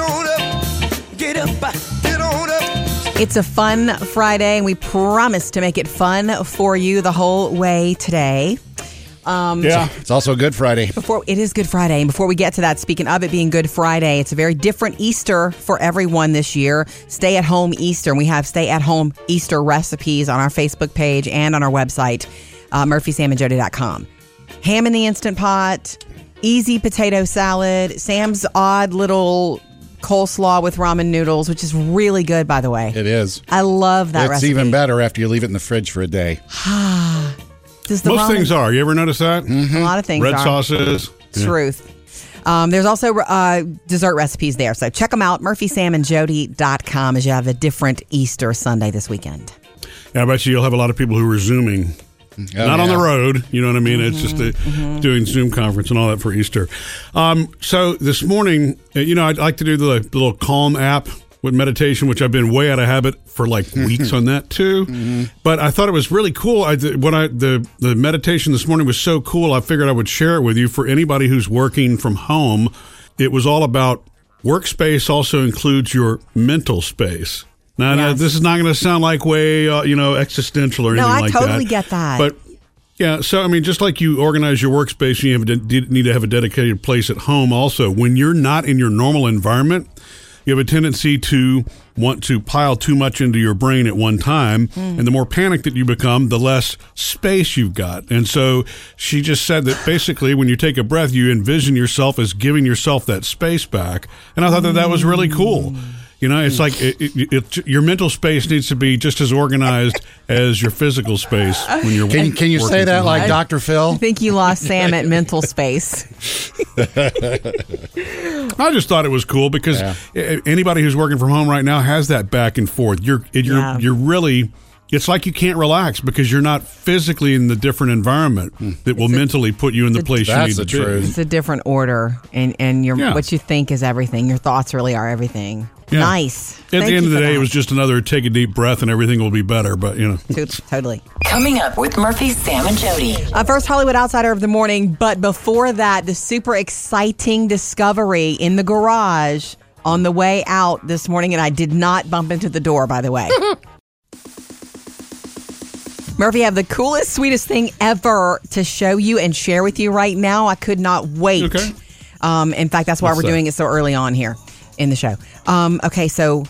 on up, get up, get on up. It's a fun Friday, and we promise to make it fun for you the whole way today. Um, Yeah, it's also Good Friday. Before it is Good Friday, and before we get to that, speaking of it being Good Friday, it's a very different Easter for everyone this year. Stay at home Easter, and we have stay at home Easter recipes on our Facebook page and on our website, uh, murphysamandjody.com. Ham in the instant pot, easy potato salad, Sam's odd little coleslaw with ramen noodles, which is really good, by the way. It is. I love that it's recipe. even better after you leave it in the fridge for a day. Does the Most ramen- things are. You ever notice that? Mm-hmm. a lot of things Red are. sauces. Yeah. Truth. Um, there's also uh, dessert recipes there. So check them out, murphysamandjody.com as you have a different Easter Sunday this weekend. Yeah, I bet you you'll have a lot of people who are zooming. Oh, Not on the road, you know what I mean. It's just a, Mm-hmm, doing Zoom conference and all that for Easter. Um, so this morning, uh, you know, I'd like to do the, the little Calm app with meditation, which I've been way out of habit for like weeks on that too. Mm-hmm. But I thought it was really cool. I when I the the meditation this morning was so cool. I figured I would share it with you for anybody who's working from home. It was all about workspace. Also includes your mental space. Now, Yes. this is not going to sound like way uh, you know existential or No, anything I like totally that. No, I totally get that. But yeah, so I mean, just like you organize your workspace, you have a de- need to have a dedicated place at home. Also, when you're not in your normal environment, you have a tendency to want to pile too much into your brain at one time, Hmm. and the more panicked that you become, the less space you've got. And so she just said that basically, when you take a breath, you envision yourself as giving yourself that space back. And I thought that that was really cool. You know, it's hmm. like it, it, it, your mental space needs to be just as organized as your physical space when you're. Can, can you working say that like. Dr. Phil? I think you lost Sam at mental space. I just thought it was cool because Yeah. anybody who's working from home right now has that back and forth. You're you're Yeah. you're really. It's like you can't relax because you're not physically in the different environment that will mentally put you in the place you need the to be. It's a different order, and and your Yeah. what you think is everything. Your thoughts really are everything. Yeah. Nice. At Thank the end of the day, that. it was just another take a deep breath and everything will be better. But you know, totally. Coming up with Murphy, Sam, and Jody. Uh, first Hollywood Outsider of the morning, but before that, the super exciting discovery in the garage on the way out this morning, and I did not bump into the door, by the way. Murphy, I have the coolest, sweetest thing ever to show you and share with you right now. I could not wait. Okay. Um, in fact, that's why What's we're that? doing it so early on here in the show. Um, okay, so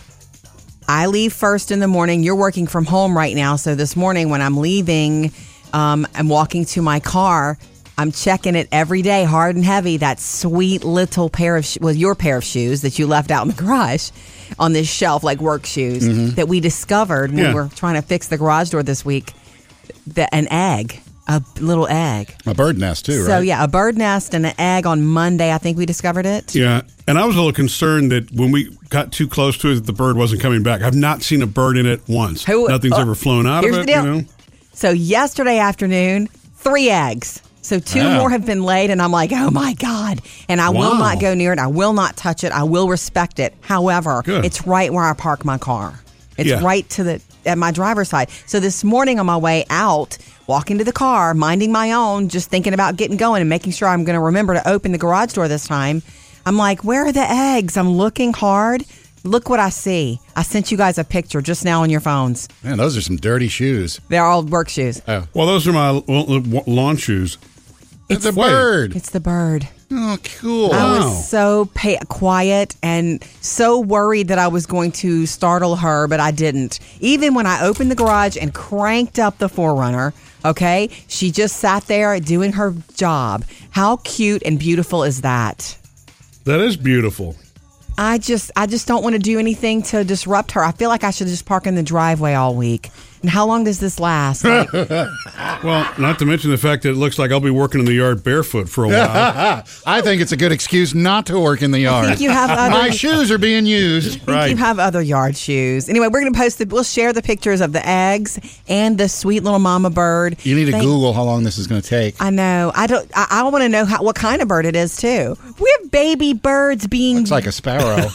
I leave first in the morning. You're working from home right now. So this morning when I'm leaving, um, I'm walking to my car. I'm checking it every day, hard and heavy. That sweet little pair of, sh- well, your pair of shoes that you left out in the garage on this shelf, like work shoes that we discovered when Yeah. we were trying to fix the garage door this week. The, an egg, a little egg. A bird nest, too, right? So right? yeah, a bird nest and an egg on Monday. I think we discovered it. yeah. And I was a little concerned that when we got too close to it, that the bird wasn't coming back. I've not seen a bird in it once. Who- Nothing's uh, ever flown out here's of it. the deal. You know. So yesterday afternoon, three eggs. So two Wow. more have been laid, and I'm like, oh my god! And I will Wow. not go near it. I will not touch it. I will respect it. However, Good. it's right where I park my car. It's Yeah. right to the at my driver's side. So this morning on my way out, walking to the car, minding my own, just thinking about getting going and making sure I'm going to remember to open the garage door this time. I'm like, where are the eggs? I'm looking hard. Look what I see. I sent you guys a picture just now on your phones. Man, those are some dirty shoes. They're all work shoes. Oh, Well, those are my lawn shoes. it's a Wait. bird. It's the bird. Oh, cool. I Wow. was so pa- quiet and so worried that I was going to startle her, but I didn't. Even when I opened the garage and cranked up the Forerunner, okay, she just sat there doing her job. How cute and beautiful is that? That is beautiful. I just, I just don't want to do anything to disrupt her. I feel like I should just park in the driveway all week. And how long does this last? Like, Well, not to mention the fact that it looks like I'll be working in the yard barefoot for a while. I think it's a good excuse not to work in the yard. I yard. think you have other. My shoes are being used. I think you have other yard shoes. Anyway, we're going to post the, we'll share the pictures of the eggs and the sweet little mama bird. You need to Thank- Google how long this is going to take. I know. I don't. I, I want to know how, what kind of bird it is too. We have baby birds being. Looks like a sparrow.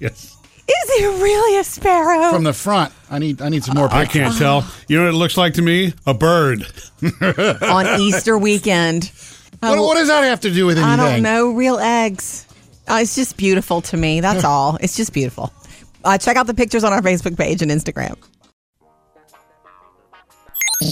yes. Is he really a sparrow? From the front, I need I need some more I can't tell. You know what it looks like to me? A bird. on Easter weekend. What, what does that have to do with anything? I don't know. Real eggs. Uh, it's just beautiful to me. That's all. It's just beautiful. Uh, check out the pictures on our Facebook page and Instagram.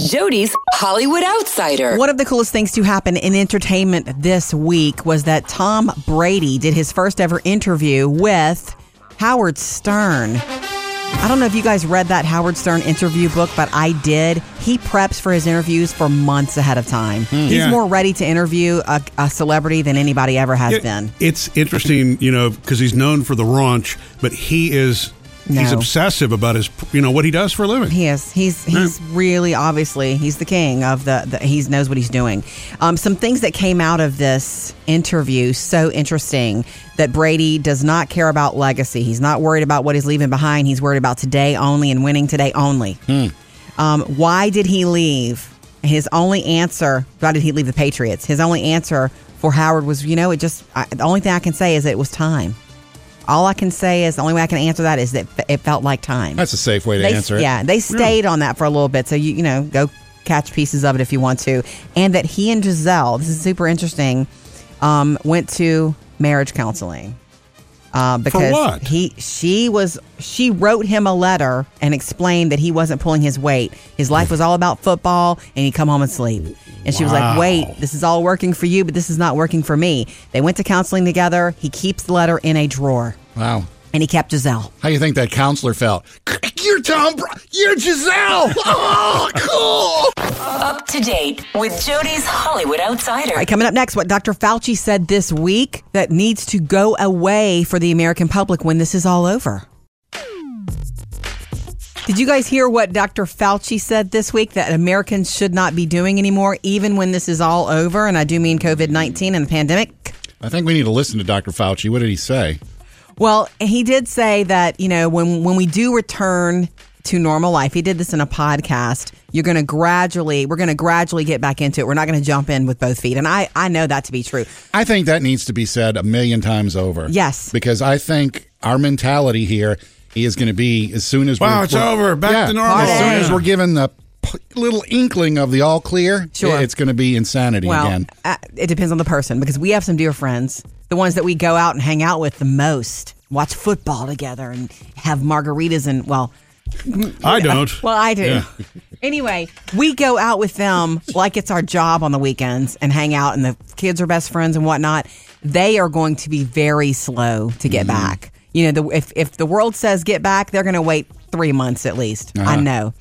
Jody's Hollywood Outsider. One of the coolest things to happen in entertainment this week was that Tom Brady did his first ever interview with Howard Stern. I don't know if you guys read that Howard Stern interview book, but I did. He preps for his interviews for months ahead of time. Hmm. He's Yeah. more ready to interview a, a celebrity than anybody ever has It- been. It's interesting, you know, because he's known for the raunch, but he is he's obsessive about his, you know, what he does for a living. He is. He's he's really obviously he's the king of the. the he knows what he's doing. Um, some things that came out of this interview so interesting that Brady does not care about legacy. He's not worried about what he's leaving behind. He's worried about today only and winning today only. Um, why did he leave? His only answer. Why did he leave the Patriots? His only answer for Howard was, you know, it just. I, the only thing I can say is it was time. All I can say is the only way I can answer that is that it felt like time That's a safe way to they, answer it. Yeah, they stayed on that for a little bit. So you you know go catch pieces of it if you want to. And that he and Gisele, this is super interesting, um, went to marriage counseling. Uh, because what? he she was she wrote him a letter and explained that he wasn't pulling his weight. His life was all about football, and he'd come home and sleep. And she was like, "Wait, this is all working for you, but this is not working for me." They went to counseling together. He keeps the letter in a drawer, Wow. and he kept Gisele. How do you think that counselor felt? You're Tom. Br- You're Gisele. Oh, cool. Up to date with Jody's Hollywood Outsider. All right, coming up next, what Dr. Fauci said this week that needs to go away for the American public when this is all over. Did you guys hear what Dr. Fauci said this week that Americans should not be doing anymore, even when this is all over? And I do mean COVID 19 and the pandemic. I think we need to listen to Dr. Fauci. What did he say? Well, he did say that, you know, when, when we do return to normal life, he did this in a podcast, you're going to gradually, we're going to gradually get back into it. We're not going to jump in with both feet. And I, I know that to be true. I think that needs to be said a million times over. Yes. Because I think our mentality here is going to be as soon as Wow, we're, it's we're- over. Back yeah, to normal. As soon as we're given the little inkling of the all clear, Sure. it's going to be insanity Well, again. uh, it depends on the person because we have some dear friends, the ones that we go out and hang out with the most, watch football together and have margaritas and well, I don't. well, I do. Yeah. Anyway, we go out with them like it's our job on the weekends and hang out, and the kids are best friends and whatnot. They are going to be very slow to get Mm-hmm. back. You know, the, if if the world says get back, they're going to wait three months at least. I Uh-huh. know.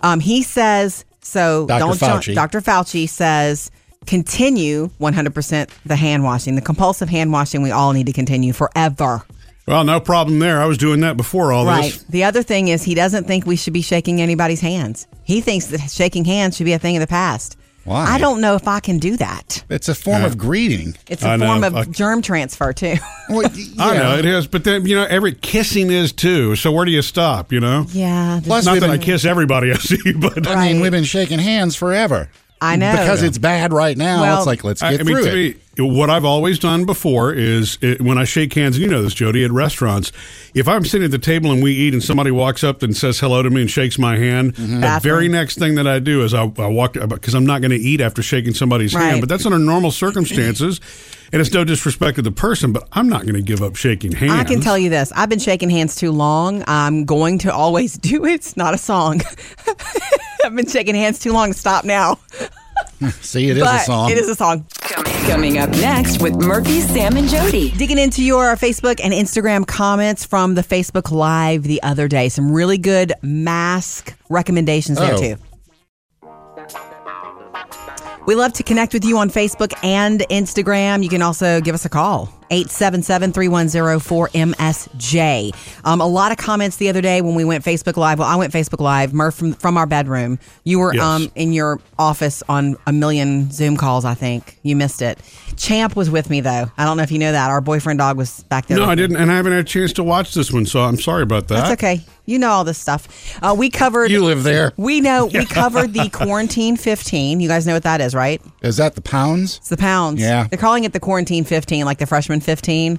Um, he says so. Dr. Don't jump- Fauci. Dr. Fauci says continue 100% the hand washing, the compulsive hand washing. We all need to continue forever. Well, no problem there. I was doing that before all Right. this. The other thing is he doesn't think we should be shaking anybody's hands. He thinks that shaking hands should be a thing of the past. Why? I don't know if I can do that. It's a form of greeting. It's a I know. form of I- germ transfer too. Well, I know it is, but then you know every kissing is too. So where do you stop? You know. yeah. Plus, Not we've I been- kiss everybody I see, but I mean, Right. we've been shaking hands forever. I know. Because it's bad right now. Well- it's like, let's get I mean, through to it. me, what I've always done before is it, when I shake hands, and you know this, Jody, at restaurants, if I'm sitting at the table and we eat and somebody walks up and says hello to me and shakes my hand, Mm-hmm. the Bathroom. very next thing that I do is I, I walk, because I'm not going to eat after shaking somebody's Right. hand. But that's under normal circumstances. And it's no disrespect to the person, but I'm not going to give up shaking hands. I can tell you this. I've been shaking hands too long. I'm going to always do it. It's not a song. I've been shaking hands too long stop now. See, it is but a song. it is a song. Coming up next with Murphy, Sam, and Jody. Digging into your Facebook and Instagram comments from the Facebook Live the other day. Some really good mask recommendations there, Oh. too. We love to connect with you on Facebook and Instagram. You can also give us a call. 877-310-4MSJ. Um, a lot of comments the other day when we went Facebook Live. Well, I went Facebook Live, Murph from, from our bedroom. You were Yes. um, in your office on a million Zoom calls, I think. You missed it. Champ was with me, though. I don't know if you know that. Our boyfriend dog was back there. No, I didn't, and I haven't had a chance to watch this one, so I'm sorry about that. That's okay. You know all this stuff. Uh, we covered. you live there. We know. We covered the quarantine 15. You guys know what that is, right? Is that the pounds? It's the pounds. Yeah. They're calling it the quarantine 15, like the freshman 15.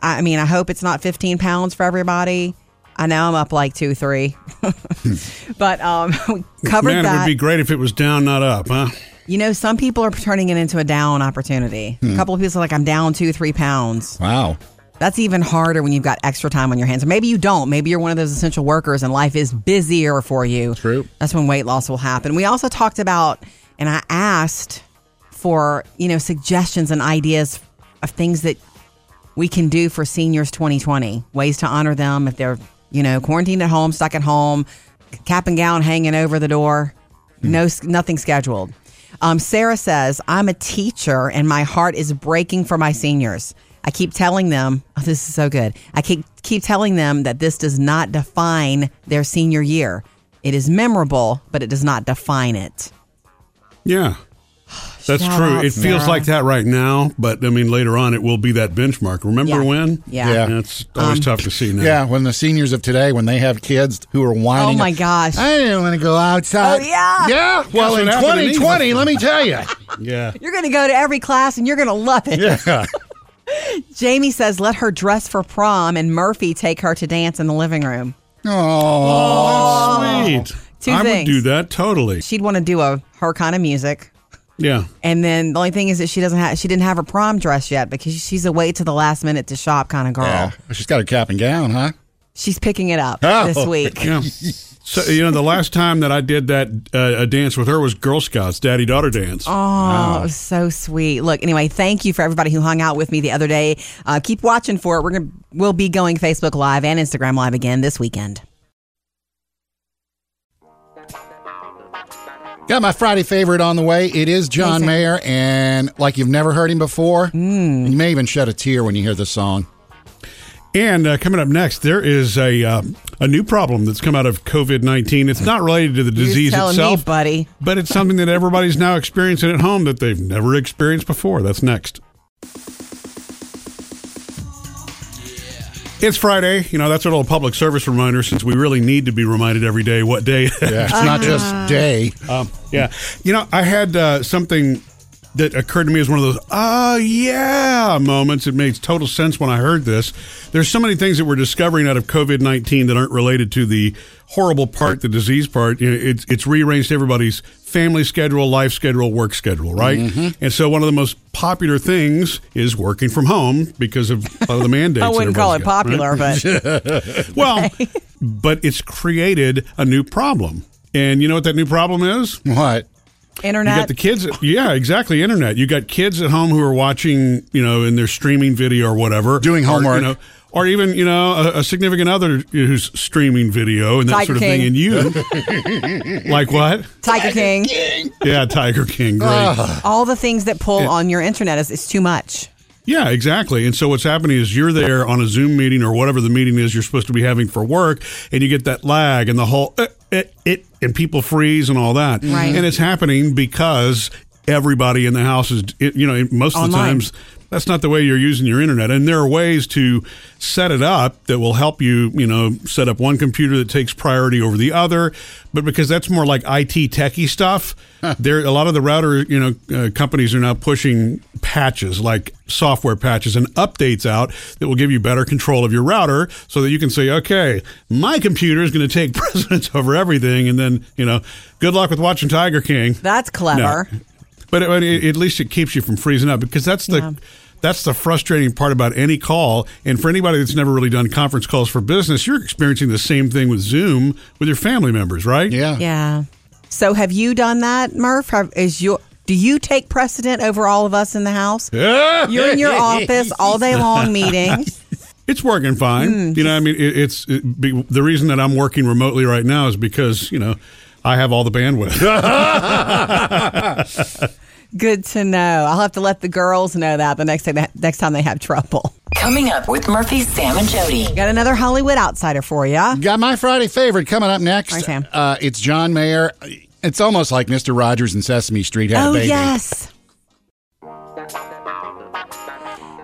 I mean, I hope it's not 15 pounds for everybody. I know I'm up like two, three. but um, we covered Man, it that. would be great if it was down, not up, huh? you know, some people are turning it into a down opportunity. Hmm. A couple of people are like, I'm down two, three pounds. Wow. That's even harder when you've got extra time on your hands. Or maybe you don't. Maybe you're one of those essential workers and life is busier for you. True. That's when weight loss will happen. We also talked about, and I asked for, you know, suggestions and ideas of things that we can do for seniors 2020, ways to honor them if they're, you know, quarantined at home, stuck at home, cap and gown hanging over the door, no, nothing scheduled. Um, Sarah says, I'm a teacher and my heart is breaking for my seniors. I keep telling them, oh, this is so good. I keep, keep telling them that this does not define their senior year. It is memorable, but it does not define it. Yeah. That's Shout true. out, It feels Sarah. like that right now, but I mean, later on, it will be that benchmark. Remember Yeah. when? Yeah. Yeah. It's always Um, tough to see now. Yeah, when the seniors of today, when they have kids who are whining. Oh my gosh. I didn't want to go outside. Oh, yeah. Yeah. Well, what in happened to me. 2020, let me tell you. Yeah. You're going to go to every class and you're going to love it. Yeah. Jamie says, let her dress for prom and Murphy take her to dance in the living room. Oh. Sweet. Two I things. would do that totally. She'd want to do a her kind of music. Yeah. And then the only thing is that she doesn't have she didn't have her prom dress yet because she's a wait to the last minute to shop kind of girl. Yeah. She's got her cap and gown, huh? She's picking it up Oh. this week. Yeah. So you know, the last time that I did that uh, a dance with her was Girl Scouts daddy daughter dance. Oh, it was so sweet. Look, anyway, thank you for everybody who hung out with me the other day. Uh, keep watching for it. We're gonna we'll be going Facebook Live and Instagram Live again this weekend. Got my Friday favorite on the way. It is John Amazing. Mayer, and like you've never heard him before, you may even shed a tear when you hear the song. And uh, coming up next, there is a uh, a new problem that's come out of COVID nineteen. It's not related to the You're disease itself, me, buddy. but it's something that everybody's now experiencing at home that they've never experienced before. That's next. It's Friday. You know, that's a little public service reminder since we really need to be reminded every day what day. Yeah, it's not just day. Um, yeah. You know, I had uh, something that occurred to me as one of those, oh, yeah moments. It makes total sense when I heard this. There's so many things that we're discovering out of COVID 19 that aren't related to the horrible part, the disease part. You know, it's, it's rearranged everybody's family schedule, life schedule, work schedule, right? And so one of the most popular things is working from home because of uh, the mandates. I wouldn't call it got, right? popular, but Well, but it's created a new problem. And you know what that new problem is? What? You got the kids. Yeah, exactly. Internet. You got kids at home who are watching, you know, in their streaming video or whatever, Doing or, homework. you know, or even you know a, a significant other who's streaming video and that Tiger sort of King. thing. And you, like what? Tiger King. Yeah, Tiger King. Great. All the things that pull on your internet is it's too much. Yeah, exactly. And so what's happening is you're there on a Zoom meeting or whatever the meeting is you're supposed to be having for work, and you get that lag and the whole uh, it, it and people freeze and all that. Right. And it's happening because everybody in the house is, you know, most of the Online. times that's not the way you're using your internet. And there are ways to set it up that will help you, you know, set up one computer that takes priority over the other. But because that's more like IT techie stuff, there a lot of the router, you know, uh, companies are now pushing patches like software patches and updates out that will give you better control of your router so that you can say, okay, my computer is going to take precedence over everything. And then, you know, good luck with watching Tiger King. That's clever. But, but it, at least it keeps you from freezing up because that's the Yeah. That's the frustrating part about any call. And for anybody that's never really done conference calls for business, you're experiencing the same thing with Zoom with your family members, right? Yeah. Yeah. So have you done that, Murph? Have, is your do you take precedent over all of us in the house? You're in your office all day long meeting. It's working fine. Hmm. you know, I mean, it, it's it, be, the reason that I'm working remotely right now is because you know I have all the bandwidth. Good to know. I'll have to let the girls know that the next time they, next time they have trouble. Coming up with Murphy, Sam, and Jody. Got another Hollywood outsider for you. Got my Friday favorite coming up next. All right, Sam. Uh, it's John Mayer. It's almost like Mr. Rogers and Sesame Street had a Oh baby. yes.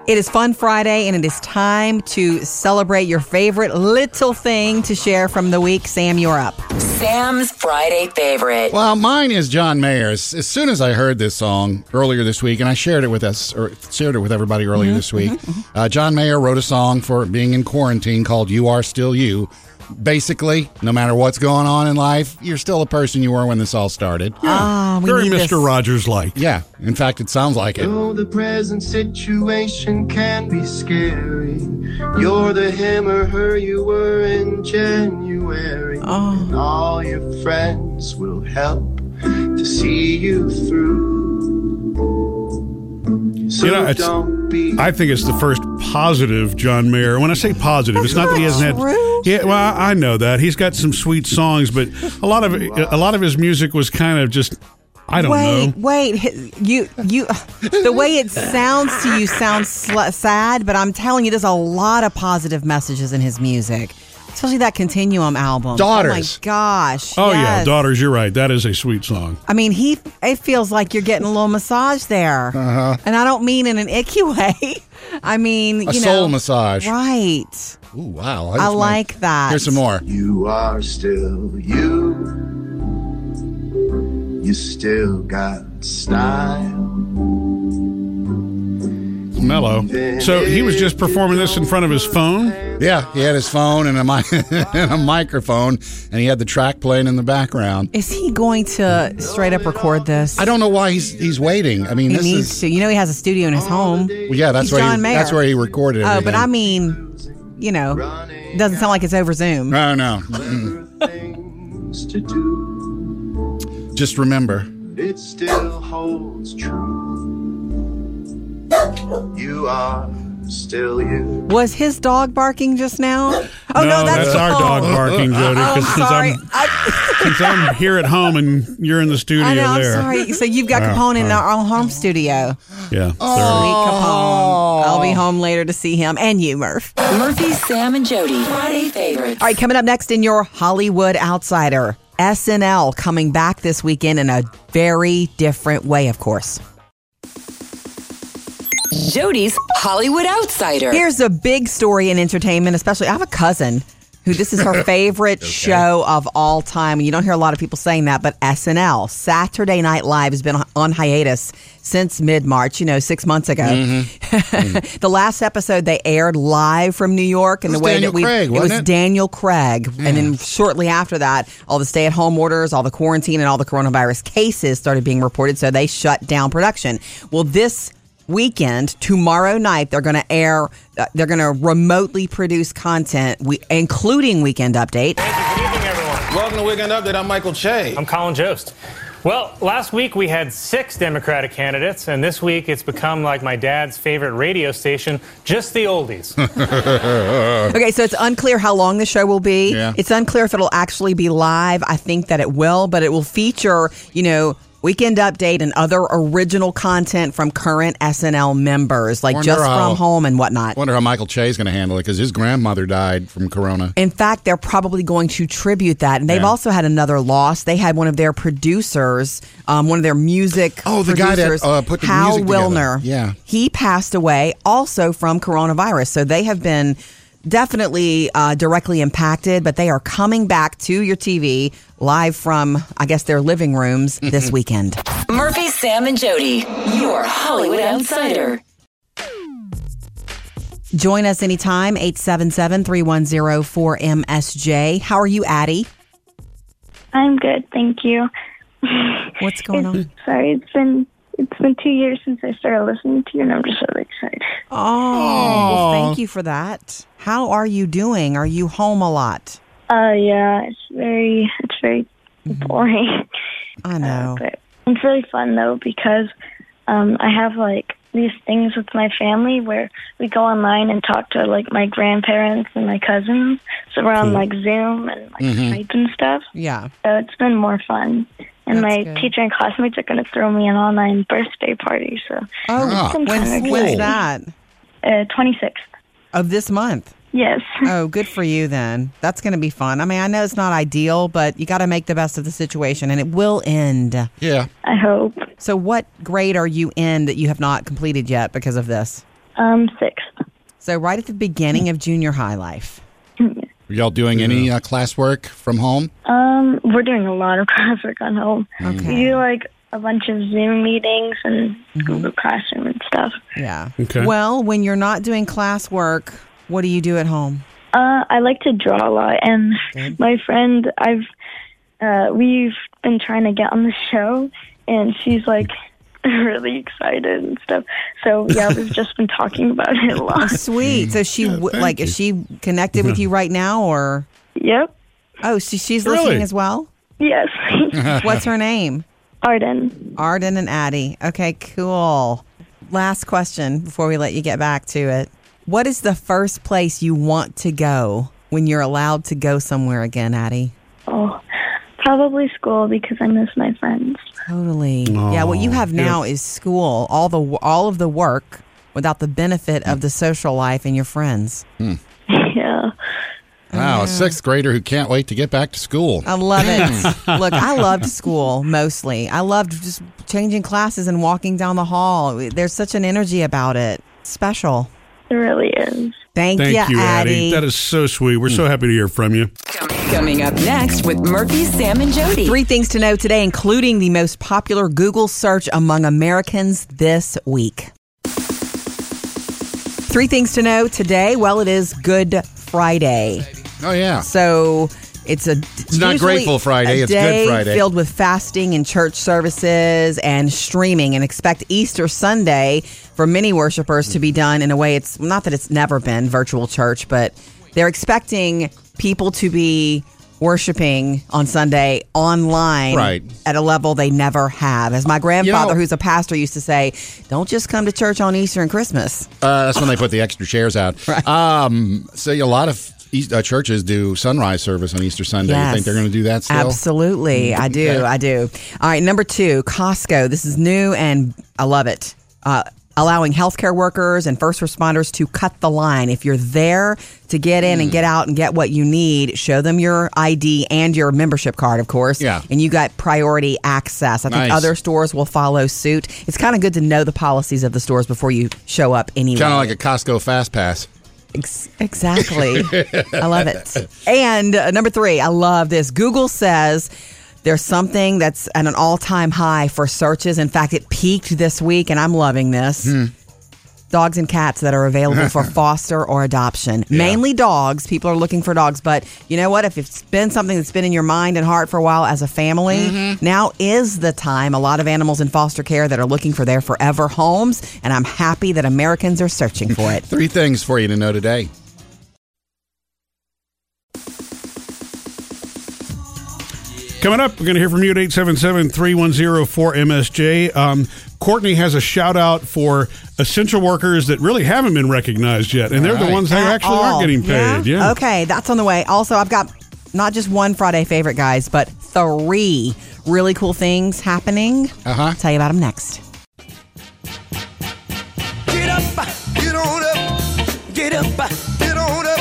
It is Fun Friday, and it is time to celebrate your favorite little thing to share from the week. Sam, you're up. Sam's Friday favorite. Well, mine is John Mayer. As, as soon as I heard this song earlier this week, and I shared it with us, or shared it with everybody earlier mm-hmm, this week, mm-hmm, mm-hmm. uh, John Mayer wrote a song for being in quarantine called "You Are Still You." Basically, no matter what's going on in life, you're still a person you were when this all started. Ah, we Very need Mr. this. Rogers like. Yeah, in fact, it sounds like it. Though the present situation can be scary, you're the him or her you were in January. And all your friends will help to see you through. So You know, don't be I think it's the first positive John Mayer. When I say positive, it's not that he hasn't had. Yeah, well, I know that he's got some sweet songs, but a lot of a lot of his music was kind of just. I don't Wait, know. wait. You, you. The way it sounds to you sounds sl- sad, but I'm telling you, there's a lot of positive messages in his music, especially that Continuum album. Daughters. Oh my gosh. Oh yeah, daughters, you're right. That is a sweet song. I mean, he. It feels like you're getting a little massage there, uh-huh. and I don't mean in an icky way. I mean, A you soul know, massage. Right. Ooh, wow. I just might- like that. Here's some more. You are still you. You still got style. Mellow. So he was just performing this in front of his phone. Yeah, he had his phone and a, mic- and a microphone, and he had the track playing in the background. Is he going to straight up record this? I don't know why he's he's waiting. I mean, He this needs is to. You know, he has a studio in his home. well, yeah, that's He's where John he, Mayer. that's where he recorded. Oh, but everything. I mean, you know, doesn't sound like it's over Zoom. no, no. Mm-mm. Things to do. Just remember, It still holds true. You are still you. Was his dog barking just now? Oh no, that's, our oh. dog barking, Jody. Oh, 'cause I'm since sorry. I'm, since I'm here at home and you're in the studio I know. I'm sorry. So you've got Capone in our own home studio. Yeah. Sweet Capone. I'll be home later to see him and you, Murph. Murphy, Sam, and Jody. Friday favorites. All right, coming up next in your Hollywood Outsider, SNL coming back this weekend in a very different way, of course. Jody's Hollywood Outsider. Here's a big story in entertainment, especially I have a cousin who this is her favorite show of all time. And you don't hear a lot of people saying that, but SNL, Saturday Night Live, has been on hiatus since mid March, you know, six months ago. Mm-hmm. Mm-hmm. the last episode they aired live from New York, and the way Daniel that we Craig, it was it? Daniel Craig, and then shortly after that, all the stay at home orders, all the quarantine, and all the coronavirus cases started being reported, so they shut down production. Well, this weekend tomorrow night they're going to air uh, they're going to remotely produce content we, including weekend update Good evening, everyone. Welcome to Weekend Update. I'm Michael Che. I'm Colin Jost. Well, last week we had six Democratic candidates, and this week it's become like my dad's favorite radio station, just the oldies. okay so it's unclear how long the show will be Yeah. it's unclear if it'll actually be live i think that it will but it will feature you know weekend update and other original content from current snl members like Wonder just how- from home and whatnot wonder how Michael Che is going to handle it because his grandmother died from corona. In fact, they're probably going to tribute that. And they've Yeah. also had another loss. They had one of their producers, um, one of their music Oh, the guy that, producers, uh, put the Hal music together. Willner. Yeah. He passed away also from coronavirus. So they have been definitely uh, directly impacted, but they are coming back to your TV live from, I guess, their living rooms this weekend. Murphy, Sam, and Jody. Your Hollywood Outsider. Join us anytime, 877 310 4MSJ. How are you, Addie? I'm good, thank you. What's going on? Sorry, it's been it's been two years since I started listening to you, and I'm just really excited. Oh, well, thank you for that. How are you doing? Are you home a lot? Uh, yeah, it's very it's very boring, I know. but it's really fun though because um, I have like these things with my family where we go online and talk to like my grandparents and my cousins. So we're on like Zoom and like Skype and stuff. Yeah. So it's been more fun. And That's my good. teacher and classmates are going to throw me an online birthday party. So Oh, Ah. I'm when's, kinda when's excited. that? uh, 26th. Of this month. Yes. Oh, good for you then. That's going to be fun. I mean, I know it's not ideal, but you got to make the best of the situation and it will end. Yeah. I hope. So, what grade are you in that you have not completed yet because of this? Um, sixth. So, right at the beginning of junior high life. Are y'all doing any uh, classwork from home? Um, we're doing a lot of classwork on home. We do like a bunch of Zoom meetings and Google Classroom and stuff. Yeah. Okay. Well, when you're not doing classwork, what do you do at home? Uh, I like to draw a lot, and my friend, I've uh, we've been trying to get on the show, and she's like really excited and stuff. So yeah, we've just been talking about it a lot. Sweet. So she w thank like you. is she connected with mm-hmm. you right now or Yep. Oh, she, she's Really? listening as well? Yes. What's her name? Arden. Arden and Addie. Okay, cool. Last question before we let you get back to it. What is the first place you want to go when you're allowed to go somewhere again, Addie? Oh, probably school because I miss my friends. Totally. yeah, what you have now is school, all the all of the work without the benefit of the social life and your friends. Hmm. yeah. Wow, a sixth grader who can't wait to get back to school. I love it. Hmm. Look, I loved school mostly. I loved just changing classes and walking down the hall. There's such an energy about it. Special. It really is. Thank, Thank you, you, Addie. Addie. That is so sweet. We're so hmm. happy to hear from you. Coming up next with Murphy, Sam, and Jody. Three things to know today, including the most popular Google search among Americans this week. Three things to know today. Well, it is Good Friday. Oh yeah. So it's a it's not Grateful Friday, a it's Good Friday. filled with fasting and church services and streaming. And expect Easter Sunday for many worshipers to be done in a way it's not that it's never been virtual church, but they're expecting people to be worshiping on Sunday online Right. at a level they never have. As my grandfather, know- who's a pastor, used to say, "Don't just come to church on Easter and Christmas." Uh, that's when they put the extra chairs out. Um, so a lot of East, uh, churches do sunrise service on Easter Sunday. You Yes. think they're going to do that still? Absolutely. I do. Okay. I do. All right. Number two, Costco. This is new and I love it. Uh, allowing healthcare workers and first responders to cut the line. If you're there to get in Hmm. and get out and get what you need, show them your ID and your membership card, of course. Yeah. And you got priority access. I think Nice. other stores will follow suit. It's kind of good to know the policies of the stores before you show up anyway. Kind of like a Costco Fast Pass. Ex- exactly. I love it. And uh, number three, I love this. Google says there's something that's at an all time high for searches. In fact, it peaked this week, and I'm loving this. Hmm. Dogs and cats that are available for foster or adoption. Mainly dogs. People are looking for dogs. But you know what? If it's been something that's been in your mind and heart for a while as a family, mm-hmm. now is the time. A lot of animals in foster care that are looking for their forever homes. And I'm happy that Americans are searching for it. Three things for you to know today. Coming up, we're going to hear from you at 877 310 4MSJ. Um, Courtney has a shout out for essential workers that really haven't been recognized yet, and they're the ones that At actually all. are getting paid. Yeah. Okay, that's on the way. Also, I've got not just one Friday favorite, guys, but three really cool things happening. Uh-huh. Tell you about them next. Get up, get on up, get up, get on up.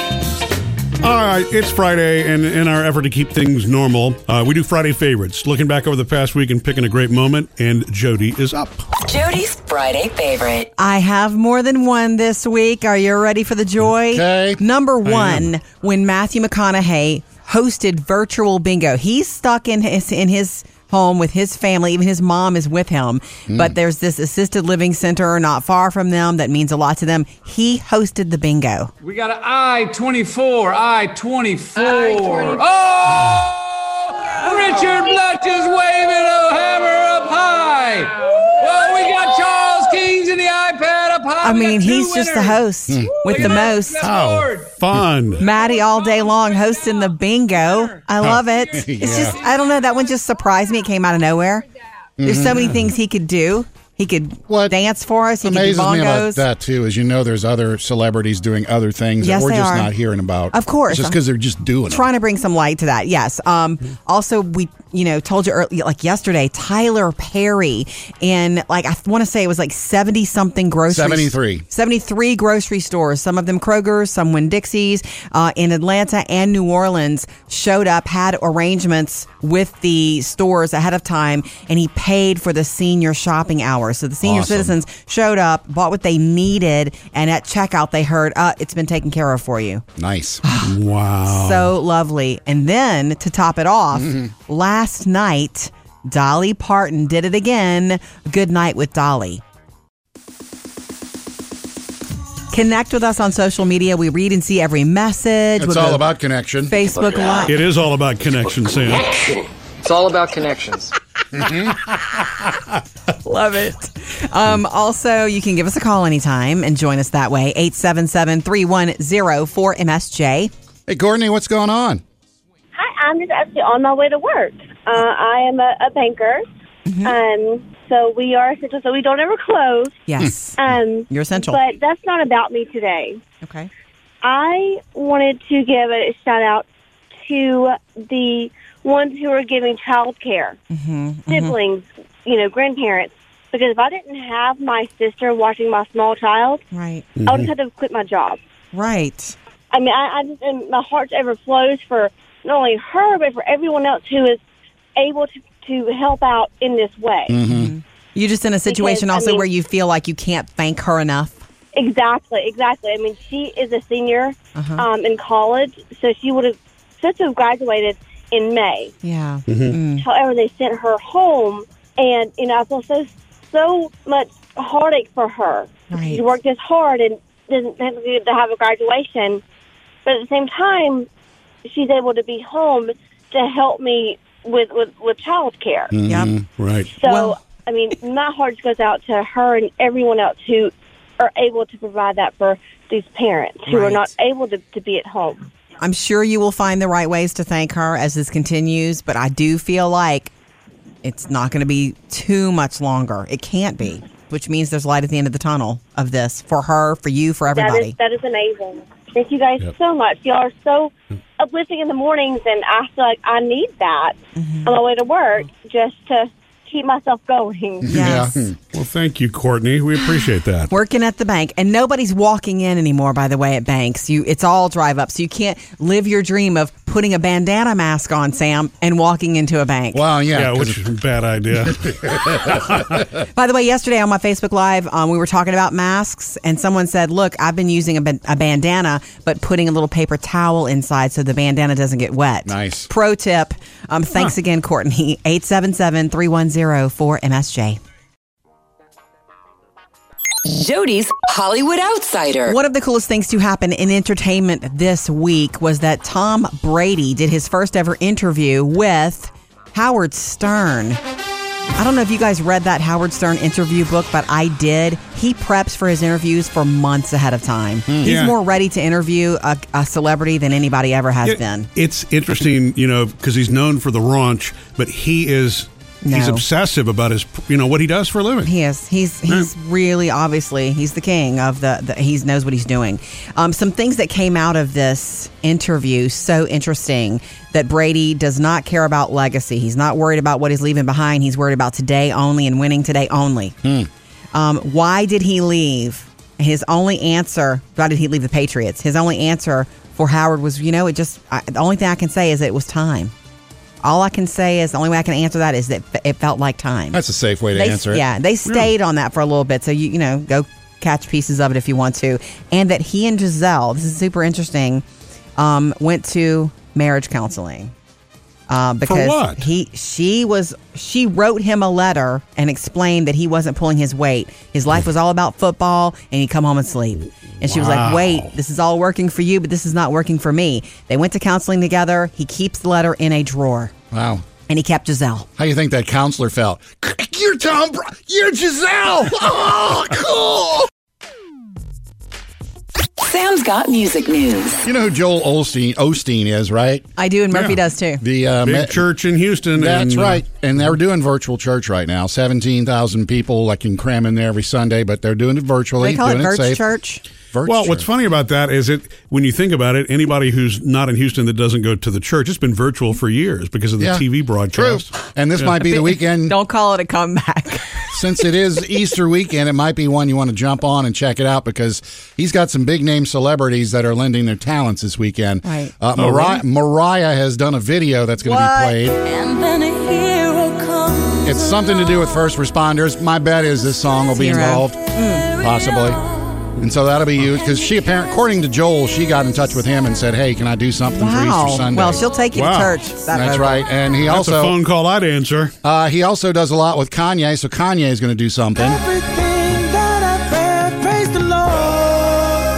All right, it's Friday, and in our effort to keep things normal, uh, we do Friday favorites, looking back over the past week and picking a great moment. And Jody is up. Jody's Friday favorite. I have more than one this week. Are you ready for the joy? Okay. Number one, when Matthew McConaughey hosted virtual bingo, he's stuck in his in his home with his family. Even his mom is with him. Hmm. But there's this assisted living center not far from them that means a lot to them. He hosted the bingo. We got an I 24, I 24. Oh! Richard Blunt is waving a hammer I mean, got two he's just the winners. host hmm. with Look the most. Bless Oh, Lord. fun. Maddie all day long hosting the bingo. I love it. It's Yeah. just I don't know. That one just surprised me. It came out of nowhere. There's so mm-hmm. many things he could do. He could What dance for us. He could do Amazes me about that too is you know there's other celebrities doing other things Yes, that we're just are. not hearing about. Of course. It's just because they're just doing it. Trying to bring some light to that. Yes. Um, also, we you know told you early, like yesterday, Tyler Perry in like I want to say it was like seventy something grocery 73. 73 grocery stores, some of them Kroger's, some Winn Dixie's, uh, in Atlanta and New Orleans, showed up, had arrangements with the stores ahead of time, and he paid for the senior shopping hours. So the senior Awesome. citizens showed up, bought what they needed, and at checkout they heard, uh, it's been taken care of for you. Nice. Wow. So lovely. And then to top it off, last night, Dolly Parton did it again. Good night with Dolly. Connect with us on social media. We read and see every message. It's all about connection. Facebook Live. It is all about connection, Sam. It's all about connections. Love it. Um, also, you can give us a call anytime and join us that way. 877 310 4MSJ. Hey, Courtney, what's going on? Hi, I'm just actually on my way to work. Uh, I am a, a banker. Um, so we are essential, so we don't ever close. Yes. Um, You're essential. But that's not about me today. Okay. I wanted to give a shout out to the ones who are giving child care, Mm-hmm. siblings, you know, grandparents. Because if I didn't have my sister watching my small child, Right. I would have had to quit my job. Right. I mean, I, I just and my heart overflows for not only her but for everyone else who is able to to help out in this way. Mm-hmm. You're just in a situation Because, I also mean- where you feel like you can't thank her enough. Exactly, exactly. I mean, she is a senior Uh-huh. um, in college, so she would have supposed to have graduated in May. Yeah. Mm. However, they sent her home, and you know, I feel so so much heartache for her. Right. She worked this hard and doesn't have to to have a graduation, but at the same time, she's able to be home to help me with with with child care. Yep. Right. So, I mean, my heart goes out to her and everyone else who are able to provide that for these parents who are not able to, to be at home. I'm sure you will find the right ways to thank her as this continues, but I do feel like it's not going to be too much longer. It can't be, which means there's light at the end of the tunnel of this for her, for you, for everybody. is that is amazing. Thank you guys Yep. so much. Y'all are so uplifting in the mornings, and I feel like I need that Mm-hmm. on my way to work just to keep myself going. Yes. Well, thank you, Courtney. We appreciate that. Working at the bank, and nobody's walking in anymore. By the way, at banks, you it's all drive up, so you can't live your dream of putting a bandana mask on, Sam, and walking into a bank. Well, Yeah, which is a bad idea. By the way, yesterday on my Facebook Live, um, we were talking about masks, and someone said, "Look, I've been using a, ba- a bandana, but putting a little paper towel inside so the bandana doesn't get wet." Nice. Pro tip. Um, thanks again, Courtney. 877-310-4MSJ. Jody's Hollywood Outsider. One of the coolest things to happen in entertainment this week was that Tom Brady did his first ever interview with Howard Stern. I don't know if you guys read that Howard Stern interview book, but I did. He preps for his interviews for months ahead of time. He's Yeah. more ready to interview a, a celebrity than anybody ever has It- been. It's interesting, you know, because he's known for the raunch, but he is he's obsessive about his, you know, what he does for a living. He is. He's he's really obviously he's the king of the. the he knows what he's doing. Um, some things that came out of this interview so interesting that Brady does not care about legacy. He's not worried about what he's leaving behind. He's worried about today only and winning today only. Um, why did he leave? His only answer. Why did he leave the Patriots? His only answer for Howard was, you know, it just. I, the only thing I can say is it was time. All I can say is the only way I can answer that is that it felt like time. That's a safe way to They- answer it. Yeah, they stayed on that for a little bit, so you you know go catch pieces of it if you want to. And that he and Gisele, this is super interesting, um, went to marriage counseling. Uh, because what? he she was she wrote him a letter and explained that he wasn't pulling his weight. His life was all about football, and he'd come home and sleep. And she was like, "Wait, this is all working for you, but this is not working for me." They went to counseling together. He keeps the letter in a drawer, Wow. and he kept Gisele. How do you think that counselor felt? You're Tom. Br- You're Gisele. Oh, cool. Sam's got music news. You know who Joel Osteen, Osteen is, right? I do, and Murphy Yeah. does too. The uh, Big me- church in Houston. That's and, uh, right. And they're doing virtual church right now. 17,000 people that can cram in there every Sunday, but they're doing it virtually. They call it doing Virch safe. Church. Virch well, church. what's funny about that is it when you think about it, anybody who's not in Houston that doesn't go to the church, it's been virtual for years because of the Yeah. TV True. broadcast. And this Yeah. might be the weekend. Don't call it a comeback. Since it is Easter weekend, it might be one you want to jump on and check it out because he's got some big name celebrities that are lending their talents this weekend. Right. Uh, Oh, Mariah, really? Mariah has done a video that's going to be played. And then a hero comes. It's something to do with first responders. My bet is this song will be Hero. involved, possibly. And so that'll be used because she apparently, according to Joel, she got in touch with him and said, "Hey, can I do something for Easter Sunday?" Well, she'll take you Wow. to church. That That's vote. right. And he That's a also phone call I'd answer. uh, he also does a lot with Kanye. So Kanye is going to do something. Everything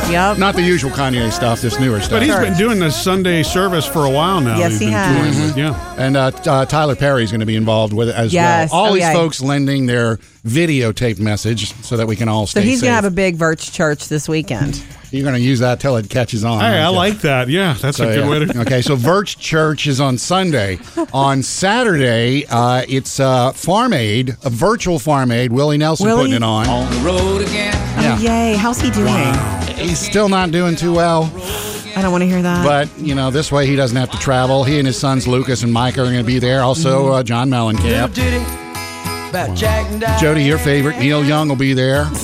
Yep. Not the usual Kanye stuff, this newer stuff. But he's been doing this Sunday service for a while now. Yes, He's he been has. touring with- Yeah. And uh, t- uh, Tyler Perry's going to be involved with it as Yes. well. All Oh, these yeah. folks lending their videotape message so that we can all So he's safe. going to have a big Virch church this weekend. You're going to use that till it catches on. Hey, I aren't you? like that. Yeah, that's So, a good yeah. way to. okay, so Virch Church is on Sunday. on Saturday, uh, it's uh, Farm Aid, a virtual Farm Aid. Willie Nelson Willie? putting it on. On the road again. Yeah. Yay. How's he doing? He's still not doing too well, I don't want to hear that. but you know this way he doesn't have to travel. He and his sons Lukas and Mike are going to be there. Also, Mm-hmm. uh, John Mellencamp. Jody, your favorite, Neil Young will be there.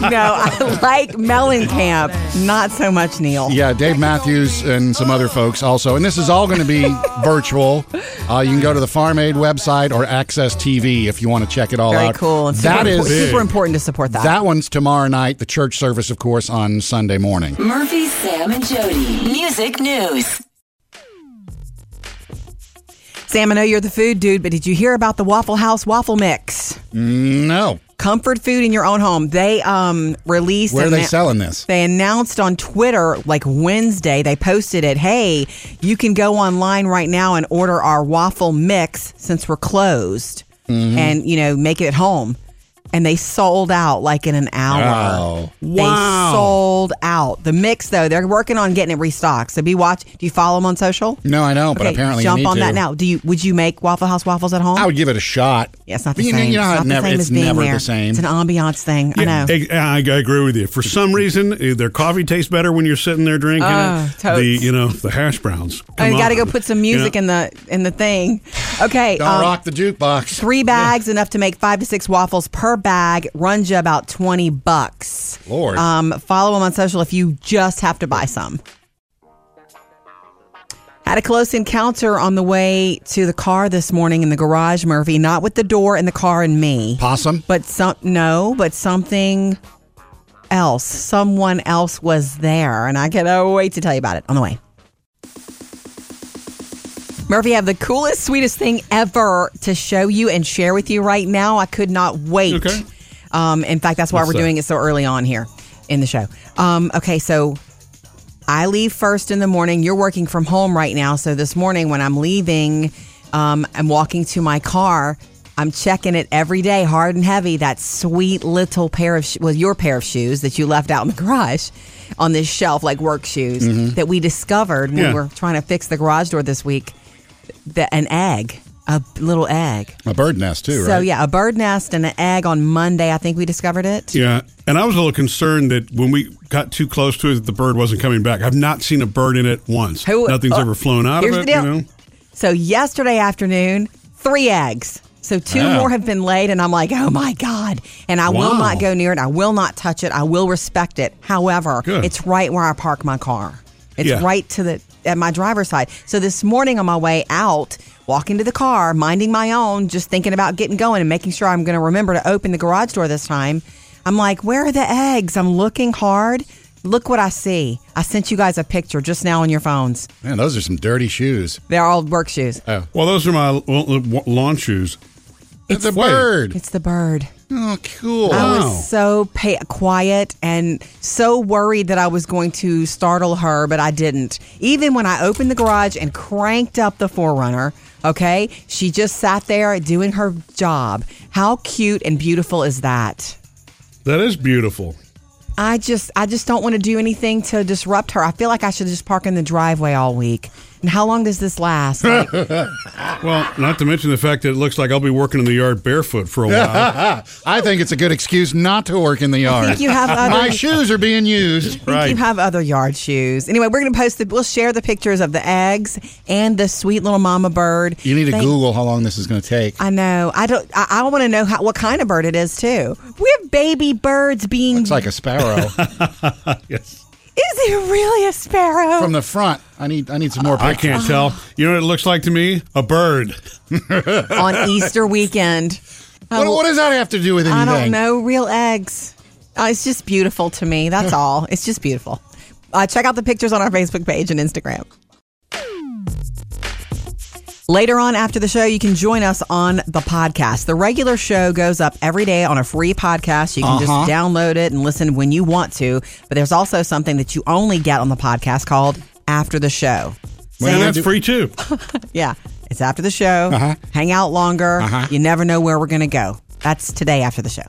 no, I like Mellencamp, not so much Neil. Yeah, Dave Matthews and some other folks also. And this is all going to be virtual. Uh, you can go to the Farm Aid website or AXS TV if you want to check it all Very out. cool. And That super, is super important to support that. That one's tomorrow night. The church service, of course, on Sunday morning. Murphy, Sam, and Jody. Music news. Sam, I know you're the food dude, but did you hear about the Waffle House waffle mix? No. Comfort food in your own home. They um released. Where are they selling this? They announced on Twitter like Wednesday. They posted it. Hey, you can go online right now and order our waffle mix since we're closed, Mm-hmm. and you know make it at home. And they sold out like in an hour. Wow. They Wow. sold out. The mix though, they're working on getting it restocked. So be watch. Do you follow them on social? No, I don't, but apparently jump you need on to. that now. Do you? Would you make Waffle House waffles at home? I would give it a shot. Yeah, it's not the you know, same. You know it's not never, the same it's as being never there. the same. It's an ambiance thing. I know. I, I, I agree with you. For some reason, eh, their coffee tastes better when you're sitting there drinking Oh, it. totes. The you know the hash browns. Oh, you got to go put some music in. in the in the thing. Okay, Don't um, rock the jukebox. three bags enough to make five to six waffles per bag. Runs you about twenty bucks. Lord. Um, follow them on social if you just have to buy some. Had a close encounter on the way to the car this morning in the garage, Murphy. Not with the door in the car and me. Possum? But some no, but something else. Someone else was there, and I cannot wait to tell you about it on the way. Murphy, I have the coolest, sweetest thing ever to show you and share with you right now. I could not wait. Okay. Um, in fact, that's why What's we're that? doing it so early on here in the show. Um, okay, so I leave first in the morning. You're working from home right now. So this morning when I'm leaving, um, I'm walking to my car. I'm checking it every day, hard and heavy. That sweet little pair of, sh- well, your pair of shoes that you left out in the garage on this shelf, like work shoes that we discovered when Yeah. we were trying to fix the garage door this week. The, an egg, a little egg. A bird nest, too, right? So right? yeah, a bird nest and an egg on Monday. I think we discovered it. Yeah, and I was a little concerned that when we got too close to it, that the bird wasn't coming back. I've not seen a bird in it once. Who- Nothing's uh, ever flown out here's of it. the deal. You know? So yesterday afternoon, three eggs. So two Wow. more have been laid, and I'm like, oh my god! And I will Wow. not go near it. I will not touch it. I will respect it. However, Good. it's right where I park my car. It's Yeah. right to the at my driver's side. So this morning on my way out, walking to the car, minding my own, just thinking about getting going and making sure I'm going to remember to open the garage door this time. I'm like, where are the eggs? I'm looking hard. Look what I see. I sent you guys a picture just now on your phones. Man, those are some dirty shoes. They're all work shoes. Oh. Well, those are my lawn shoes. It's a bird. It's the bird. Oh, cool. I was so pa- quiet and so worried that I was going to startle her, but I didn't. Even when I opened the garage and cranked up the 4Runner, okay, she just sat there doing her job. How cute and beautiful is that? That is beautiful. I just, I just don't want to do anything to disrupt her. I feel like I should just park in the driveway all week. And how long does this last? Like, Well, not to mention the fact that it looks like I'll be working in the yard barefoot for a while. I think it's a good excuse not to work in the yard. I think you have other- My shoes are being used. think you have other yard shoes. Anyway, we're going to post the, we'll share the pictures of the eggs and the sweet little mama bird. You need to Thank- Google how long this is going to take. I know. I don't. I, I want to know how, what kind of bird it is too. We have baby birds being. It's like a sparrow. yes. Is he really a sparrow? From the front, I need I need some more I can't tell. You know what it looks like to me? A bird. on Easter weekend. What, what does that have to do with anything? I don't know. Real eggs. Uh, it's just beautiful to me. That's all. It's just beautiful. Uh, check out the pictures on our Facebook page and Instagram. Later on after the show, you can join us on the podcast. The regular show goes up every day on a free podcast. You can Uh-huh. just download it and listen when you want to. But there's also something that you only get on the podcast called After the Show. Well, Sam- that's free too. yeah, it's after the show. Uh-huh. Hang out longer. Uh-huh. You never know where we're going to go. That's today after the show.